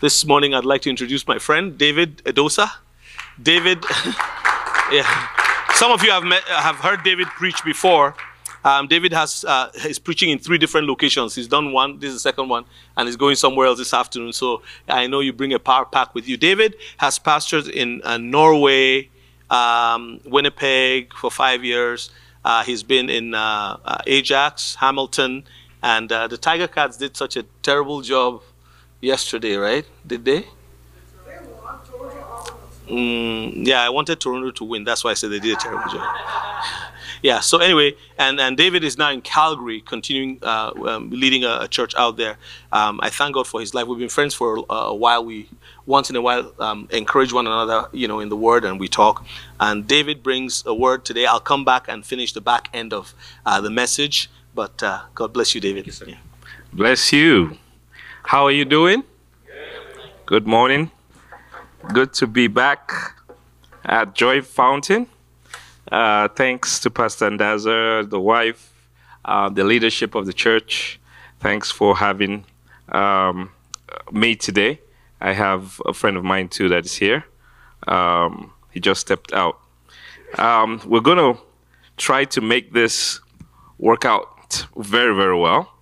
This morning, I'd like to introduce my friend, David Edosa. David, yeah. Some of you have, met, have heard David preach before. Um, David has uh, is preaching in three different locations. He's done one, this is the second one, and he's going somewhere else this afternoon. So I know you bring a power pack with you. David has pastored in uh, Norway, um, Winnipeg for five years. Uh, he's been in uh, uh, Ajax, Hamilton, and uh, the Tiger Cats did such a terrible job yesterday, right? Did they? Mm, yeah, I wanted Toronto to win. That's why I said they did a terrible job. yeah. So anyway, and and David is now in Calgary, continuing uh, um, leading a, a, church out there. Um, I thank God for his life. We've been friends for a, a while. We once in a while um, encourage one another, you know, in the Word, and we talk. And David brings a word today. I'll come back and finish the back end of uh, the message. But uh, God bless you, David. Yeah. Bless you. How are you doing? Good morning. Good to be back at Joy Fountain. Uh, thanks to Pastor Ndaza, the wife, uh, the leadership of the church. Thanks for having um, me today. I have a friend of mine too that is here. Um, he just stepped out. Um, we're going to try to make this work out very, very well.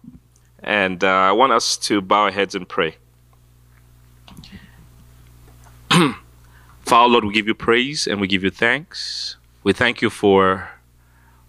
And uh, I want us to bow our heads and pray. Father, Lord, we give you praise and we give you thanks. We thank you for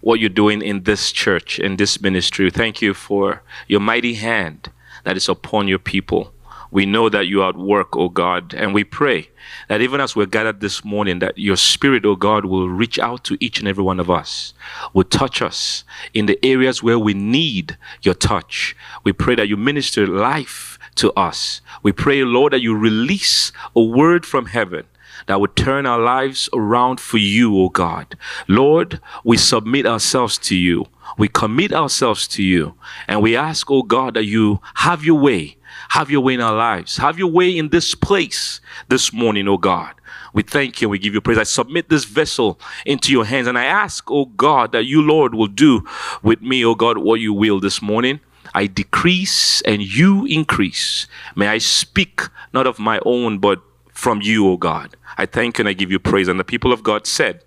what you're doing in this church, in this ministry. We thank you for your mighty hand that is upon your people. We know that you are at work, O God, and we pray that even as we're gathered this morning, that your spirit, O God, will reach out to each and every one of us, will touch us in the areas where we need your touch. We pray that you minister life to us. We pray, Lord, that you release a word from heaven that would turn our lives around for you, O God. Lord, we submit ourselves to you. We commit ourselves to you. And we ask, O God, that you have your way have your way in our lives. Have your way in this place this morning, oh God. We thank you. And we give you praise. I submit this vessel into your hands and I ask, oh God, that you, Lord, will do with me, oh God, what you will this morning. I decrease and you increase. May I speak not of my own, but from you, O God. I thank you and I give you praise. And the people of God said,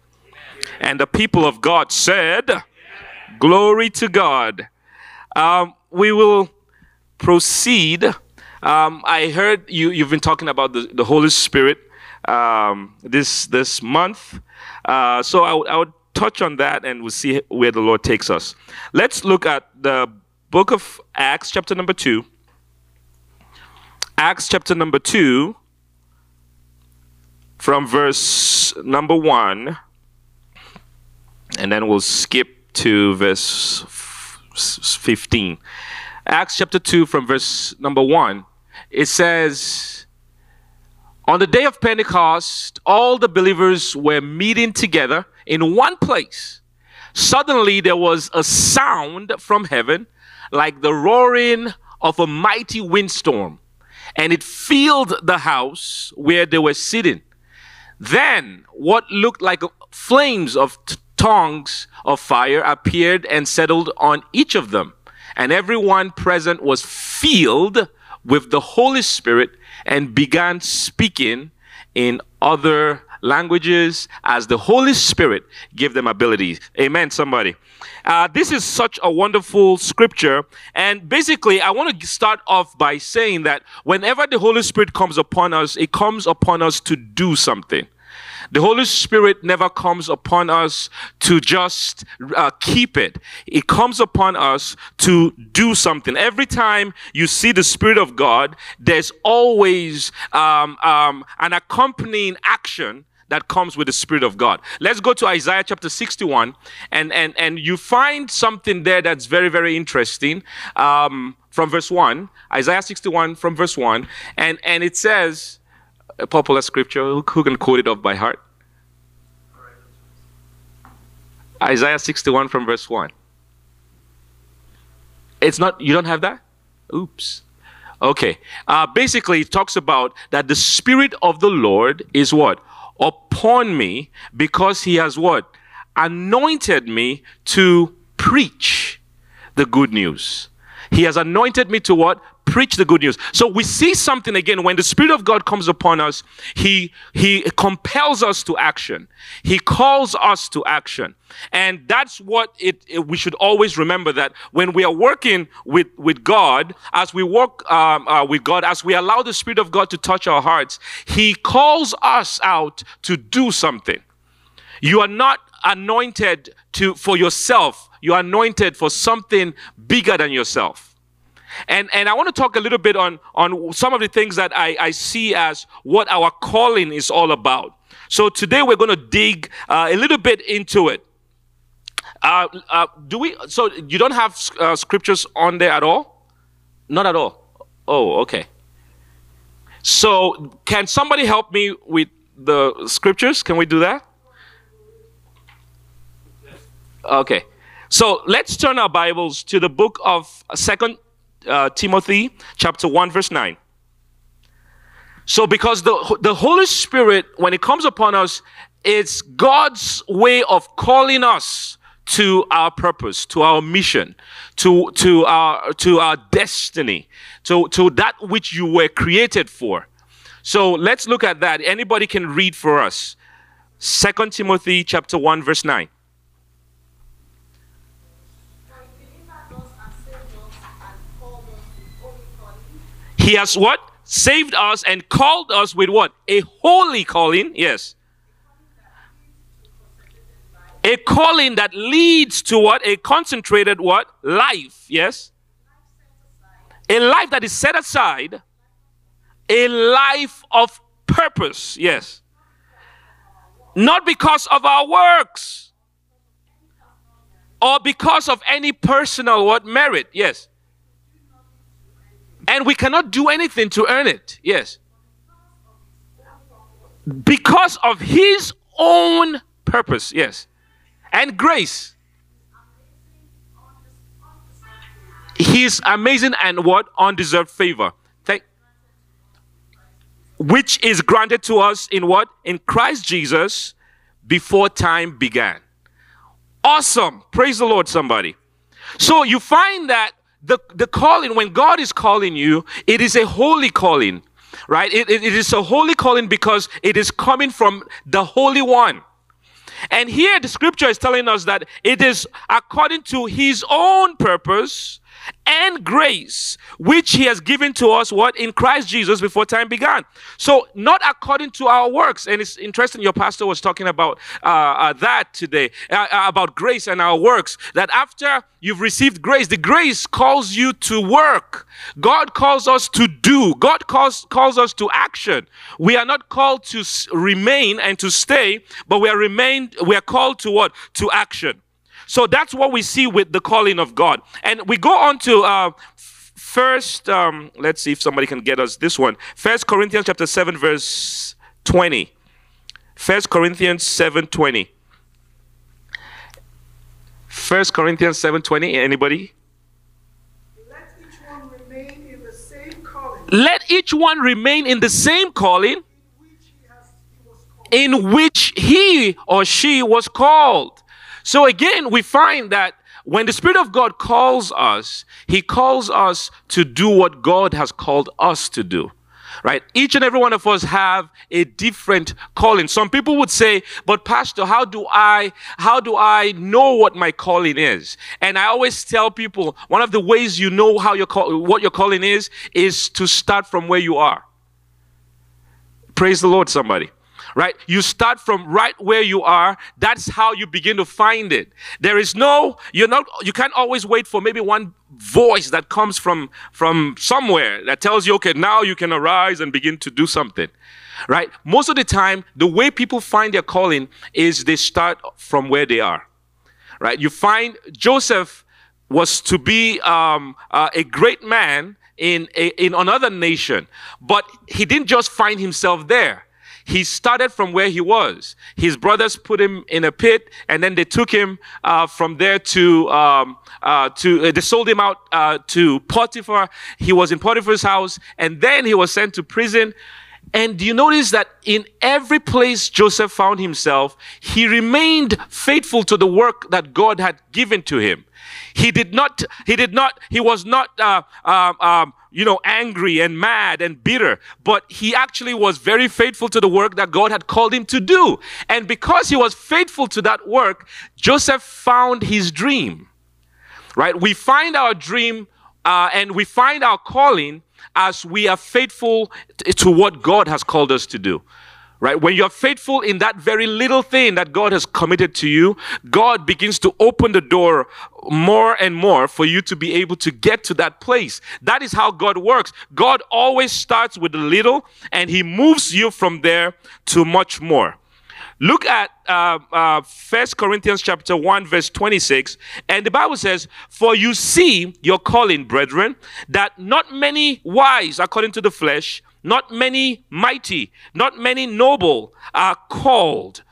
and the people of God said, Glory to God. Um, we will proceed um, I heard you, you've been talking about the, the Holy Spirit um, this, this month. Uh, so I, I would touch on that and we'll see where the Lord takes us. Let's look at the book of Acts, chapter number 2. Acts, chapter number 2, from verse number 1. And then we'll skip to verse 15. Acts chapter 2, from verse number 1 it says, On the day of Pentecost, all the believers were meeting together in one place. Suddenly there was a sound from heaven like the roaring of a mighty windstorm, and it filled the house where they were sitting. Then what looked like flames of tongues of fire appeared and settled on each of them, and everyone present was filled with the Holy Spirit and began speaking in other languages as the Holy Spirit gave them abilities. Amen, somebody. Uh, this is such a wonderful scripture. And basically, I want to start off by saying that whenever the Holy Spirit comes upon us, it comes upon us to do something. The Holy Spirit never comes upon us to just uh, keep it. It comes upon us to do something. Every time you see the Spirit of God, there's always um, um, an accompanying action that comes with the Spirit of God. Let's go to Isaiah chapter 61, and, and, and you find something there that's very, very interesting um, from verse 1. Isaiah 61 from verse 1, and, and it says, a popular scripture. Who, can quote it off by heart? Isaiah 61 from verse 1. It's not, you don't have that? Oops. Okay. Uh, basically, it talks about that the Spirit of the Lord is what? Upon me because he has what? Anointed me to preach the good news. He has anointed me to what? Preach the good news. So we see something again when the Spirit of God comes upon us, He He compels us to action. He calls us to action. And that's what it, it we should always remember that when we are working with, with God, as we work um, uh, with God, as we allow the Spirit of God to touch our hearts, He calls us out to do something. You are not anointed to for yourself. You are anointed for something bigger than yourself. And, and I want to talk a little bit on, on some of the things that I, I see as what our calling is all about. So today we're going to dig uh, a little bit into it. Uh, uh, do we? So you don't have uh, scriptures on there at all? Not at all. Oh, okay. So can somebody help me with the scriptures? Can we do that? Okay. So let's turn our Bibles to the book of Second uh, Timothy, chapter one, verse nine. So, because the the Holy Spirit, when it comes upon us, it's God's way of calling us to our purpose, to our mission, to to our to our destiny, to to that which you were created for. So let's look at that. Anybody can read for us. Second Timothy chapter 1 verse 9. He has what? Saved us and called us with what? A holy calling. Yes. A calling that leads to what? A concentrated what? Life. Yes. A life that is set aside. A life of purpose. Yes. Not because of our works or because of any personal what merit. Yes. And we cannot do anything to earn it. Yes. Because of his own purpose. Yes. And grace. His amazing and what? Undeserved favor. Thank, which is granted to us in what? In Christ Jesus before time began. Awesome. Praise the Lord, somebody. So you find that the, the calling, when God is calling you, it is a holy calling, right? It, it, it is a holy calling because it is coming from the Holy One. And here the scripture is telling us that it is according to his own purpose and grace which he has given to us what in Christ Jesus before time began. So not according to our works. And it's interesting your pastor was talking about uh, uh, that today uh, uh about grace and our works that after you've received grace the grace calls you to work. God calls us to do. God calls calls us to action. We are not called to remain and to stay, but we are remained we are called to what? To action. So that's what we see with the calling of God. And we go on to uh, first, um, let's see if somebody can get us this one. First Corinthians chapter 7, verse 20. First Corinthians 7 20. First Corinthians 7 20. Anybody? Let each one remain in the same calling. Let each one remain in the same calling in which he, has, he was called. in which he or she was called. So again, we find that when the Spirit of God calls us, He calls us to do what God has called us to do. Right? Each and every one of us have a different calling. Some people would say, but pastor, how do I, how do I know what my calling is? And I always tell people, one of the ways you know how your call, what your calling is, is to start from where you are. Praise the Lord, somebody right? You start from right where you are. That's how you begin to find it. There is no, you're not, you can't always wait for maybe one voice that comes from, from somewhere that tells you, okay, now you can arise and begin to do something, right? Most of the time, the way people find their calling is they start from where they are, right? You find Joseph was to be um, uh, a great man in, a, in another nation, but he didn't just find himself there he started from where he was. His brothers put him in a pit, and then they took him uh, from there to um, uh, to uh, they sold him out uh, to Potiphar. He was in Potiphar's house, and then he was sent to prison. And do you notice that in every place Joseph found himself, he remained faithful to the work that God had given to him. He did not, he did not, he was not, uh, um, um, you know, angry and mad and bitter, but he actually was very faithful to the work that God had called him to do. And because he was faithful to that work, Joseph found his dream, right? We find our dream uh, and we find our calling as we are faithful to what God has called us to do. Right? When you're faithful in that very little thing that God has committed to you, God begins to open the door more and more for you to be able to get to that place. That is how God works. God always starts with a little and he moves you from there to much more. Look at uh, uh, Corinthians chapter 1, verse 26. And the Bible says, For you see your calling, brethren, that not many wise according to the flesh, not many mighty, not many noble are called.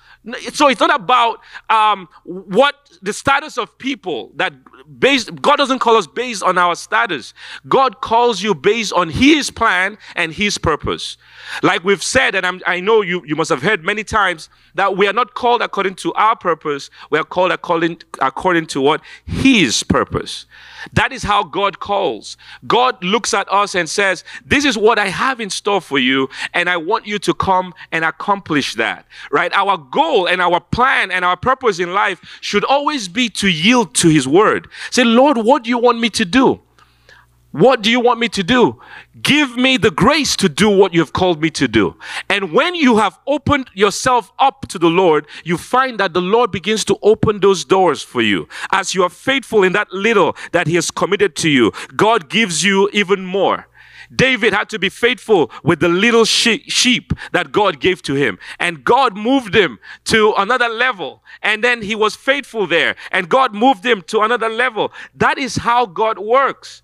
So it's not about um, what the status of people that based. God doesn't call us based on our status. God calls you based on His plan and His purpose. Like we've said, and I'm, i know you, you must have heard many times that we are not called according to our purpose. We are called according according to what His purpose. That is how God calls. God looks at us and says, This is what I have in store for you, and I want you to come and accomplish that. Right? Our goal and our plan and our purpose in life should always be to yield to His word. Say, Lord, what do you want me to do? What do you want me to do? Give me the grace to do what you have called me to do. And when you have opened yourself up to the Lord, you find that the Lord begins to open those doors for you. As you are faithful in that little that He has committed to you, God gives you even more. David had to be faithful with the little sheep that God gave to him. And God moved him to another level. And then he was faithful there. And God moved him to another level. That is how God works.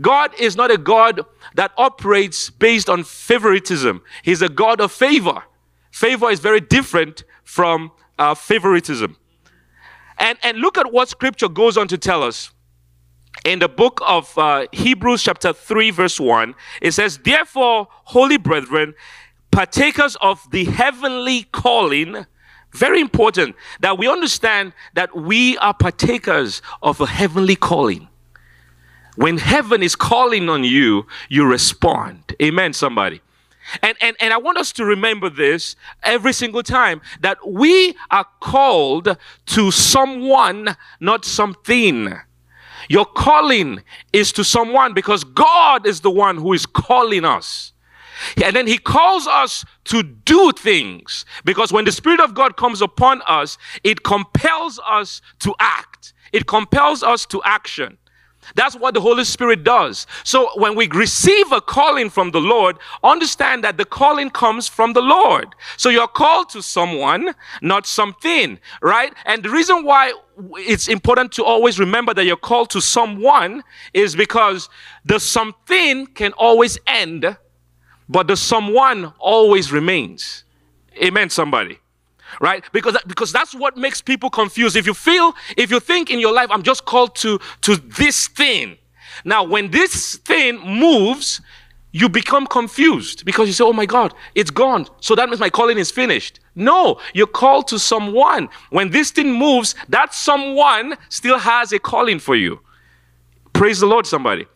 God is not a God that operates based on favoritism. He's a God of favor. Favor is very different from uh, favoritism. And, and look at what scripture goes on to tell us. In the book of uh, Hebrews, chapter 3, verse 1, it says, Therefore, holy brethren, partakers of the heavenly calling, very important that we understand that we are partakers of a heavenly calling. When heaven is calling on you, you respond. Amen, somebody. And, and, and I want us to remember this every single time that we are called to someone, not something. Your calling is to someone because God is the one who is calling us. And then he calls us to do things because when the Spirit of God comes upon us, it compels us to act. It compels us to action. That's what the Holy Spirit does. So when we receive a calling from the Lord, understand that the calling comes from the Lord. So you're called to someone, not something, right? And the reason why it's important to always remember that you're called to someone is because the something can always end, but the someone always remains. Amen, somebody right? Because because that's what makes people confused. If you feel if you think in your life i'm just called to to this thing. Now when this thing moves you become confused because you say oh my god it's gone. So that means my calling is finished. No you're called to someone. When this thing moves that someone still has a calling for you. Praise the lord somebody.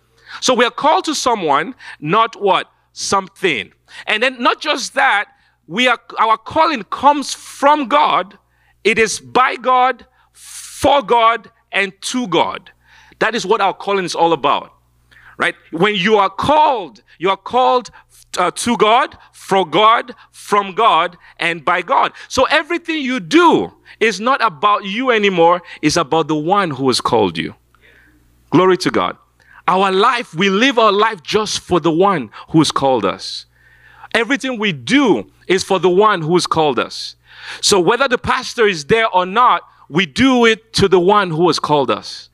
So we are called to someone not what? Something. And then not just that we are, our calling comes from God. It is by God, for God, and to God. That is what our calling is all about. Right? When you are called, you are called uh, to God, for God, from God, and by God. So everything you do is not about you anymore, it's about the one who has called you. Glory to God. Our life, we live our life just for the one who has called us. Everything we do is for the one who has called us. So whether the pastor is there or not, we do it to the one who has called us.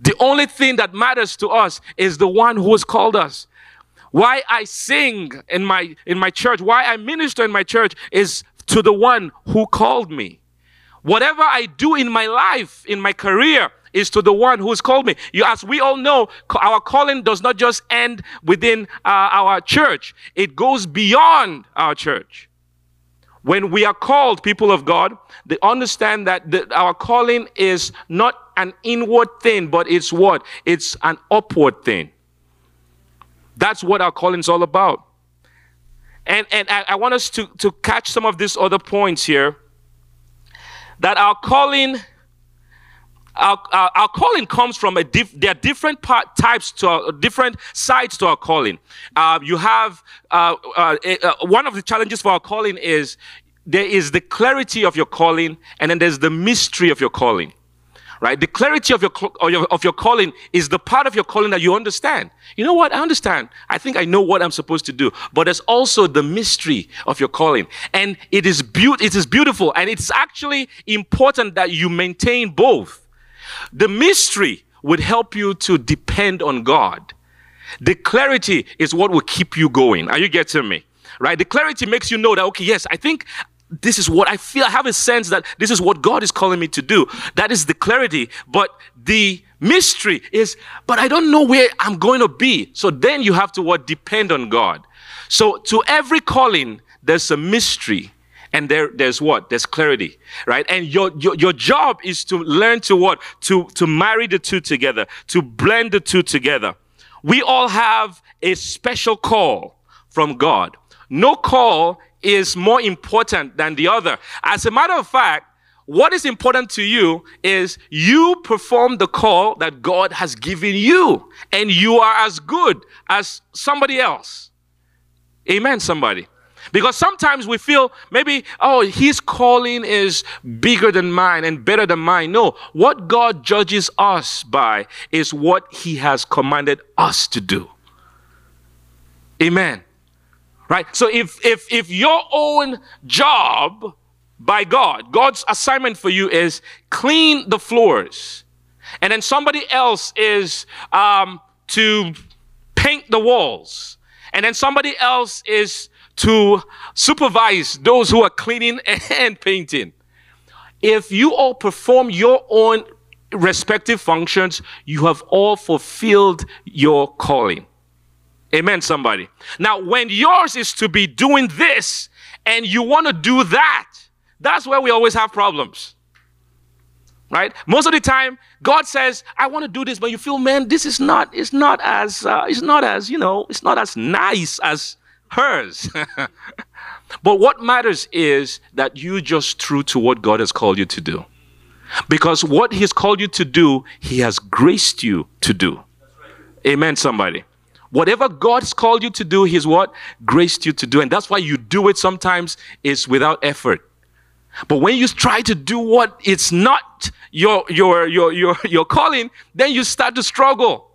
The only thing that matters to us is the one who has called us. Why I sing in my in my church, why I minister in my church is to the one who called me. Whatever I do in my life, in my career, is to the one who has called me. You, as we all know, our calling does not just end within uh, our church, it goes beyond our church. When we are called people of God, they understand that the, our calling is not an inward thing, but it's what? It's an upward thing. That's what our calling is all about. And, and I, I want us to, to catch some of these other points here. That our calling, our, our, our calling comes from a diff, there are different part, types to our, different sides to our calling. Uh, you have uh, uh, uh, one of the challenges for our calling is there is the clarity of your calling, and then there's the mystery of your calling right? The clarity of your, your, of your calling is the part of your calling that you understand. You know what? I understand. I think I know what I'm supposed to do. But there's also the mystery of your calling. And it is, be- it is beautiful. And it's actually important that you maintain both. The mystery would help you to depend on God. The clarity is what will keep you going. Are you getting me? Right? The clarity makes you know that, okay, yes, I think this is what I feel. I have a sense that this is what God is calling me to do. That is the clarity. But the mystery is, but I don't know where I'm going to be. So then you have to what? Depend on God. So to every calling, there's a mystery. And there, there's what? There's clarity, right? And your, your, your job is to learn to what? To, to marry the two together, to blend the two together. We all have a special call from God. No call is more important than the other. As a matter of fact, what is important to you is you perform the call that God has given you, and you are as good as somebody else. Amen, somebody. Because sometimes we feel maybe, oh, his calling is bigger than mine and better than mine. No, what God judges us by is what he has commanded us to do. Amen. Right? So if if if your own job by God, God's assignment for you is clean the floors, and then somebody else is um, to paint the walls, and then somebody else is to supervise those who are cleaning and painting. If you all perform your own respective functions, you have all fulfilled your calling. Amen, somebody. Now, when yours is to be doing this and you want to do that, that's where we always have problems. Right? Most of the time, God says, I want to do this, but you feel, man, this is not, it's not as, uh, it's not as, you know, it's not as nice as hers. but what matters is that you just true to what God has called you to do. Because what He's called you to do, He has graced you to do. Amen, somebody. Whatever God's called you to do, He's what? Graced you to do. And that's why you do it sometimes is without effort. But when you try to do what it's not your, your, your, your, your calling, then you start to struggle.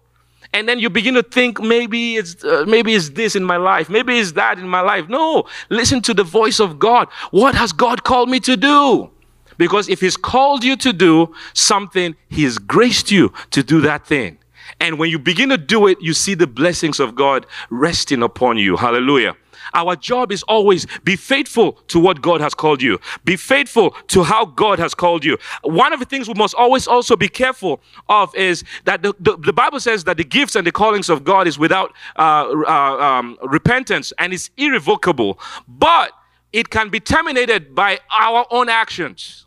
And then you begin to think maybe it's, uh, maybe it's this in my life. Maybe it's that in my life. No, listen to the voice of God. What has God called me to do? Because if He's called you to do something, He's graced you to do that thing. And when you begin to do it, you see the blessings of God resting upon you. Hallelujah. Our job is always be faithful to what God has called you. Be faithful to how God has called you. One of the things we must always also be careful of is that the, the, the Bible says that the gifts and the callings of God is without uh, uh, um, repentance and it's irrevocable. But it can be terminated by our own actions.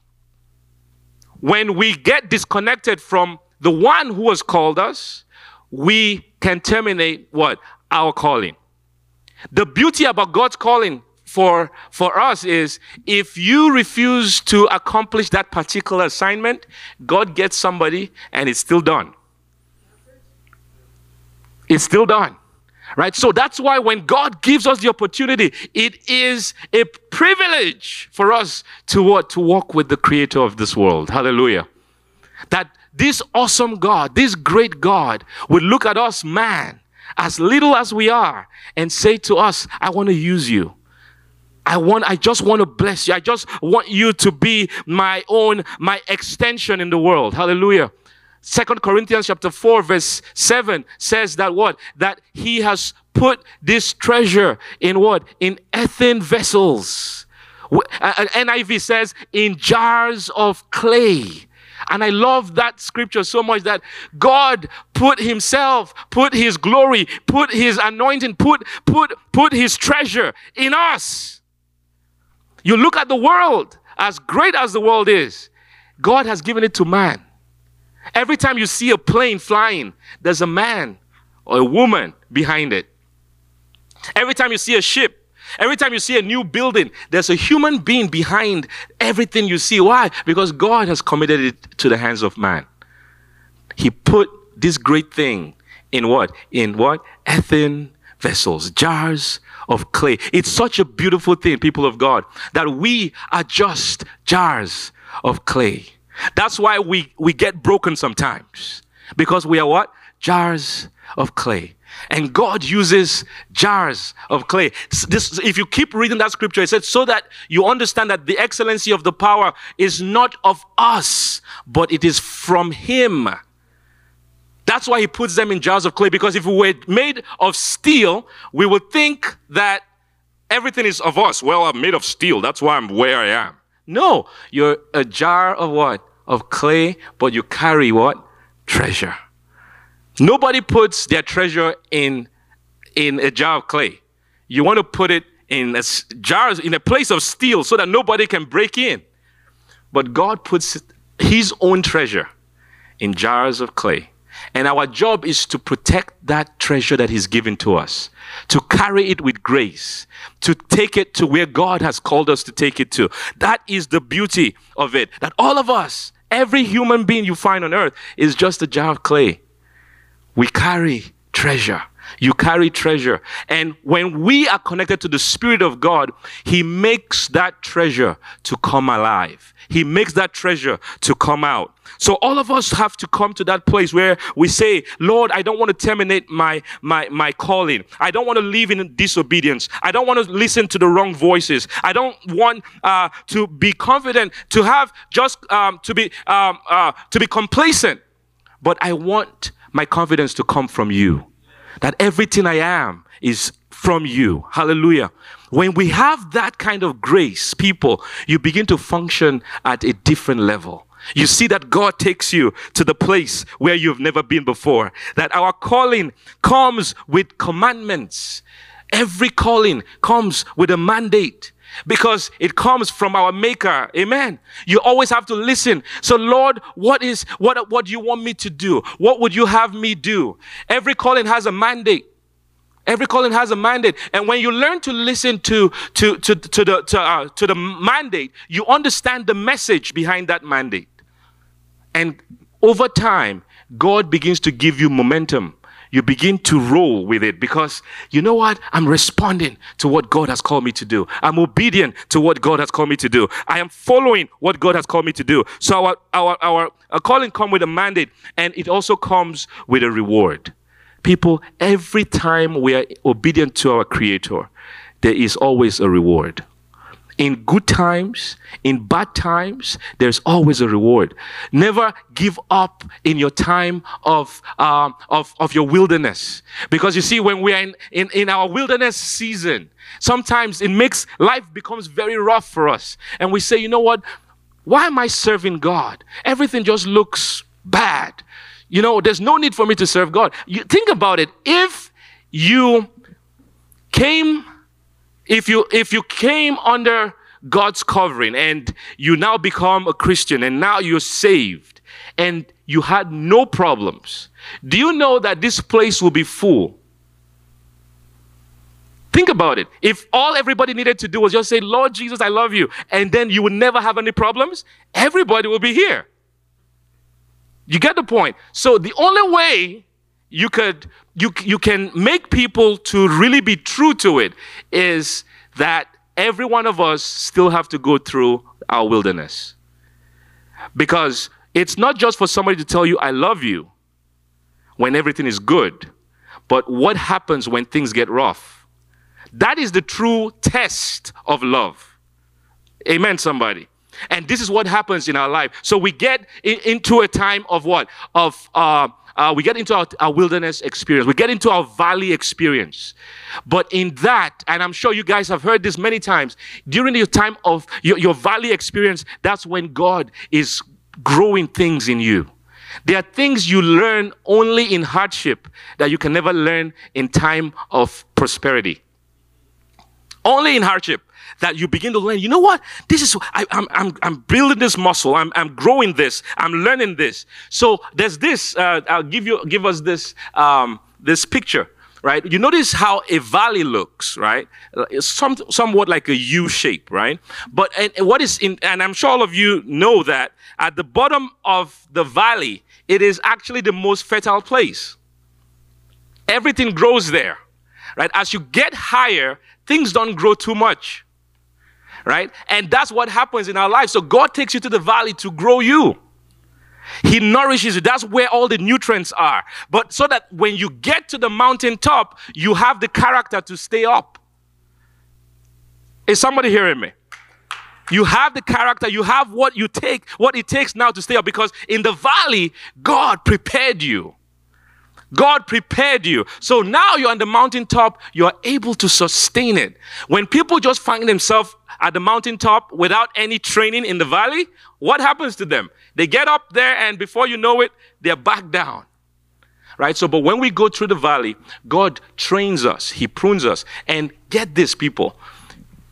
When we get disconnected from the one who has called us, we can terminate what? Our calling. The beauty about God's calling for, for us is if you refuse to accomplish that particular assignment, God gets somebody and it's still done. It's still done. Right? So that's why when God gives us the opportunity, it is a privilege for us to what? To walk with the creator of this world. Hallelujah. That this awesome God, this great God, would look at us, man, as little as we are, and say to us, I want to use you. I want, I just want to bless you. I just want you to be my own, my extension in the world. Hallelujah. Second Corinthians chapter 4 verse 7 says that what? That he has put this treasure in what? In earthen vessels. Uh, uh, NIV says in jars of clay And I love that scripture so much that God put himself, put his glory, put his anointing, put, put, put his treasure in us. You look at the world, as great as the world is, God has given it to man. Every time you see a plane flying, there's a man or a woman behind it. Every time you see a ship, every time you see a new building, there's a human being behind everything you see. Why? Because God has committed it to the hands of man. He put this great thing in what? In what? Earthen vessels, jars of clay. It's such a beautiful thing, people of God, that we are just jars of clay. That's why we, we get broken sometimes. Because we are what? Jars of clay. And God uses jars of clay. This, if you keep reading that scripture, it says, so that you understand that the excellency of the power is not of us, but it is from Him. That's why He puts them in jars of clay, because if we were made of steel, we would think that everything is of us. Well, I'm made of steel. That's why I'm where I am. No, you're a jar of what? Of clay, but you carry what? Treasure. Nobody puts their treasure in, in a jar of clay. You want to put it in a jar, in a place of steel so that nobody can break in. But God puts his own treasure in jars of clay. And our job is to protect that treasure that he's given to us, to carry it with grace, to take it to where God has called us to take it to. That is the beauty of it. That all of us, every human being you find on earth is just a jar of clay. We carry treasure. You carry treasure. And when we are connected to the Spirit of God, He makes that treasure to come alive. He makes that treasure to come out. So all of us have to come to that place where we say, Lord, I don't want to terminate my, my, my calling. I don't want to live in disobedience. I don't want to listen to the wrong voices. I don't want uh, to be confident, to have just um, to be um, uh, to be complacent. But I want my confidence to come from you. That everything I am is from you. Hallelujah. When we have that kind of grace, people, you begin to function at a different level. You see that God takes you to the place where you've never been before. That our calling comes with commandments. Every calling comes with a mandate because it comes from our maker. Amen. You always have to listen. So lord what is what what do you want me to do? What would you have me do? Every calling has a mandate. Every calling has a mandate. And when you learn to listen to to to, to the to, uh, to the mandate you understand the message behind that mandate. And over time god begins to give you momentum you begin to roll with it because you know what? I'm responding to what God has called me to do. I'm obedient to what God has called me to do. I am following what God has called me to do. So our, our, our, our calling comes with a mandate and it also comes with a reward. People, every time we are obedient to our Creator, there is always a reward in good times, in bad times, there's always a reward. Never give up in your time of, um, of, of your wilderness. Because you see, when we are in, in, in our wilderness season, sometimes it makes life becomes very rough for us. And we say, you know what? Why am I serving God? Everything just looks bad. You know, there's no need for me to serve God. You think about it. If you came if you if you came under God's covering and you now become a Christian and now you're saved and you had no problems, do you know that this place will be full? Think about it. If all everybody needed to do was just say, Lord Jesus, I love you, and then you would never have any problems, everybody will be here. You get the point? So the only way you could you you can make people to really be true to it is that every one of us still have to go through our wilderness. Because it's not just for somebody to tell you i love you when everything is good but what happens when things get rough? That is the true test of love. Amen somebody. And this is what happens in our life. So we get in, into a time of what? Of uh, uh, we get into our, our, wilderness experience. We get into our valley experience. But in that, and I'm sure you guys have heard this many times, during the time of your, your valley experience, that's when God is growing things in you. There are things you learn only in hardship that you can never learn in time of prosperity. Only in hardship that you begin to learn, you know what? This is, I, am I'm, I'm, I'm building this muscle. I'm, I'm growing this. I'm learning this. So there's this, uh, I'll give you, give us this, um, this picture, right? You notice how a valley looks, right? It's some, somewhat like a U shape, right? But, and, and what is in, and I'm sure all of you know that at the bottom of the valley, it is actually the most fertile place. Everything grows there, right? As you get higher, things don't grow too much right? And that's what happens in our life. So God takes you to the valley to grow you. He nourishes you. That's where all the nutrients are. But so that when you get to the mountaintop, you have the character to stay up. Is somebody hearing me? You have the character, you have what you take, what it takes now to stay up because in the valley, God prepared you. God prepared you. So now you're on the mountaintop, you're able to sustain it. When people just find themselves at the mountaintop without any training in the valley, what happens to them? They get up there and before you know it, they're back down. Right? So, but when we go through the valley, God trains us, He prunes us. And get this, people.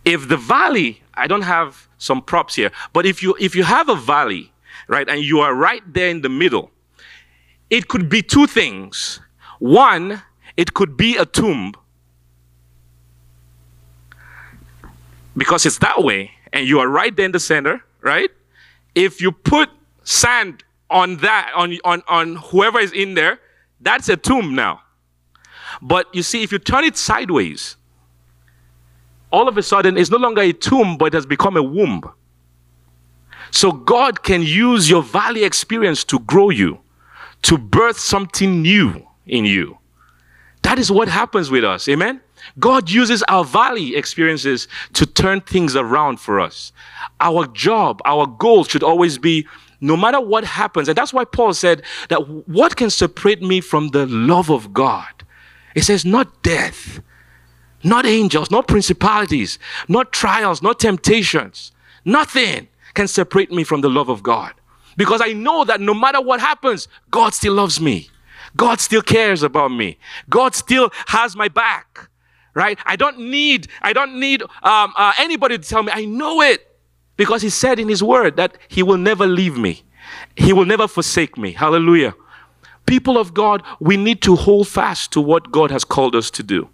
If the valley, I don't have some props here, but if you if you have a valley, right, and you are right there in the middle, it could be two things. One, it could be a tomb because it's that way and you are right there in the center, right? If you put sand on that, on, on, on whoever is in there, that's a tomb now. But you see, if you turn it sideways, all of a sudden it's no longer a tomb, but it has become a womb. So God can use your valley experience to grow you to birth something new in you. That is what happens with us. Amen. God uses our valley experiences to turn things around for us. Our job, our goal should always be no matter what happens. And that's why Paul said that what can separate me from the love of God? It says, not death, not angels, not principalities, not trials, not temptations. Nothing can separate me from the love of God. Because I know that no matter what happens, God still loves me. God still cares about me. God still has my back. Right? I don't need, I don't need um, uh, anybody to tell me. I know it because He said in His Word that He will never leave me. He will never forsake me. Hallelujah. People of God, we need to hold fast to what God has called us to do.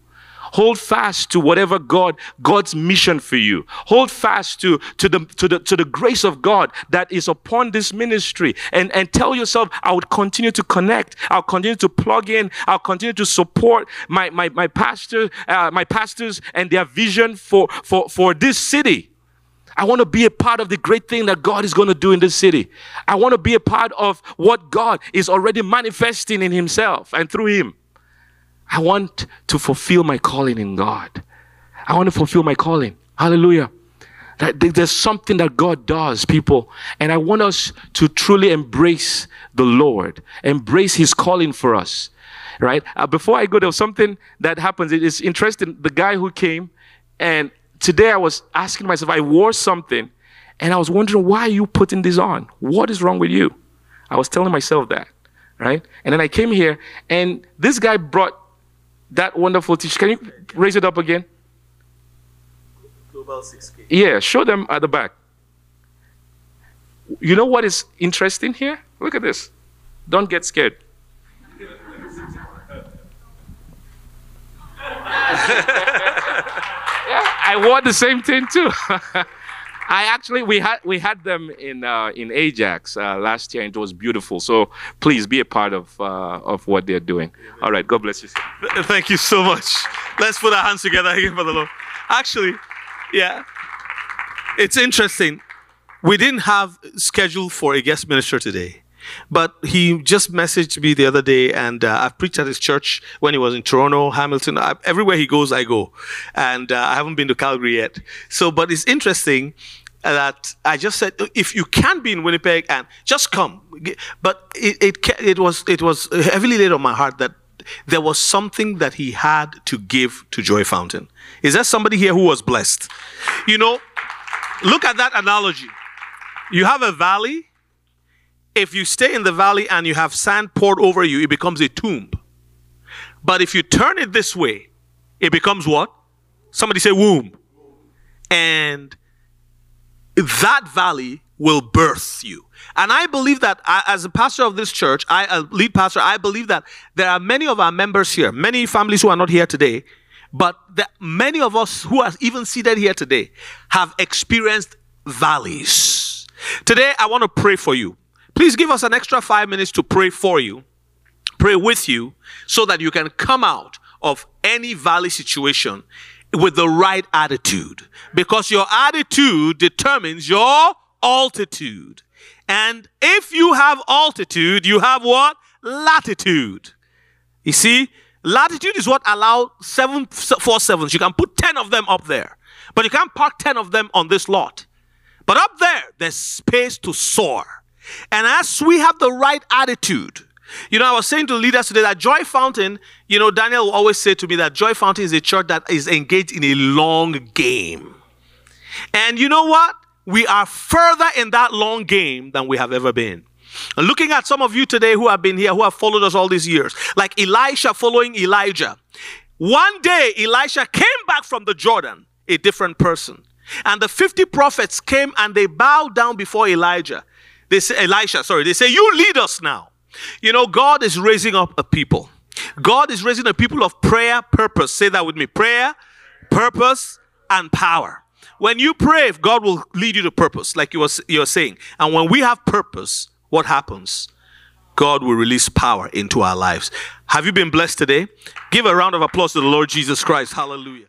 Hold fast to whatever God, God's mission for you. Hold fast to, to, the, to, the, to the grace of God that is upon this ministry. And, and tell yourself, I would continue to connect. I'll continue to plug in. I'll continue to support my, my, my pastor, uh, my pastors and their vision for, for, for this city. I want to be a part of the great thing that God is going to do in this city. I want to be a part of what God is already manifesting in Himself and through Him. I want to fulfill my calling in God. I want to fulfill my calling. Hallelujah. There's something that God does, people. And I want us to truly embrace the Lord, embrace His calling for us. Right? Uh, before I go, there was something that happens. It is interesting. The guy who came, and today I was asking myself, I wore something, and I was wondering, why are you putting this on? What is wrong with you? I was telling myself that. Right? And then I came here, and this guy brought that wonderful teacher. Can you raise it up again? Global 6K. Yeah, show them at the back. You know what is interesting here? Look at this. Don't get scared. yeah, I wore the same thing too. I actually we had we had them in uh, in Ajax uh, last year, and it was beautiful. So please be a part of uh, of what they're doing. All right, God bless you. Thank you so much. Let's put our hands together again for the Lord. Actually, yeah, it's interesting. We didn't have scheduled for a guest minister today. But he just messaged me the other day, and uh, I've preached at his church when he was in Toronto, Hamilton. I, everywhere he goes, I go. And uh, I haven't been to Calgary yet. So, but it's interesting that I just said, if you can be in Winnipeg, and just come. But it, it, it was it was heavily laid on my heart that there was something that he had to give to Joy Fountain. Is there somebody here who was blessed? You know, look at that analogy. You have a valley If you stay in the valley and you have sand poured over you, it becomes a tomb. But if you turn it this way, it becomes what? Somebody say womb. And that valley will birth you. And I believe that I, as a pastor of this church, I a lead pastor, I believe that there are many of our members here, many families who are not here today, but that many of us who are even seated here today have experienced valleys. Today, I want to pray for you. Please give us an extra five minutes to pray for you, pray with you, so that you can come out of any valley situation with the right attitude. Because your attitude determines your altitude. And if you have altitude, you have what? Latitude. You see, latitude is what allows seven four sevens. You can put ten of them up there, but you can't park ten of them on this lot. But up there, there's space to soar. And as we have the right attitude, you know, I was saying to leaders today that Joy Fountain, you know, Daniel will always say to me that Joy Fountain is a church that is engaged in a long game. And you know what? We are further in that long game than we have ever been. And looking at some of you today who have been here, who have followed us all these years, like Elisha following Elijah. One day, Elisha came back from the Jordan, a different person. And the 50 prophets came and they bowed down before Elijah. They say, Elisha, sorry, they say, You lead us now. You know, God is raising up a people. God is raising a people of prayer, purpose. Say that with me prayer, purpose, and power. When you pray, God will lead you to purpose, like you were, you were saying. And when we have purpose, what happens? God will release power into our lives. Have you been blessed today? Give a round of applause to the Lord Jesus Christ. Hallelujah.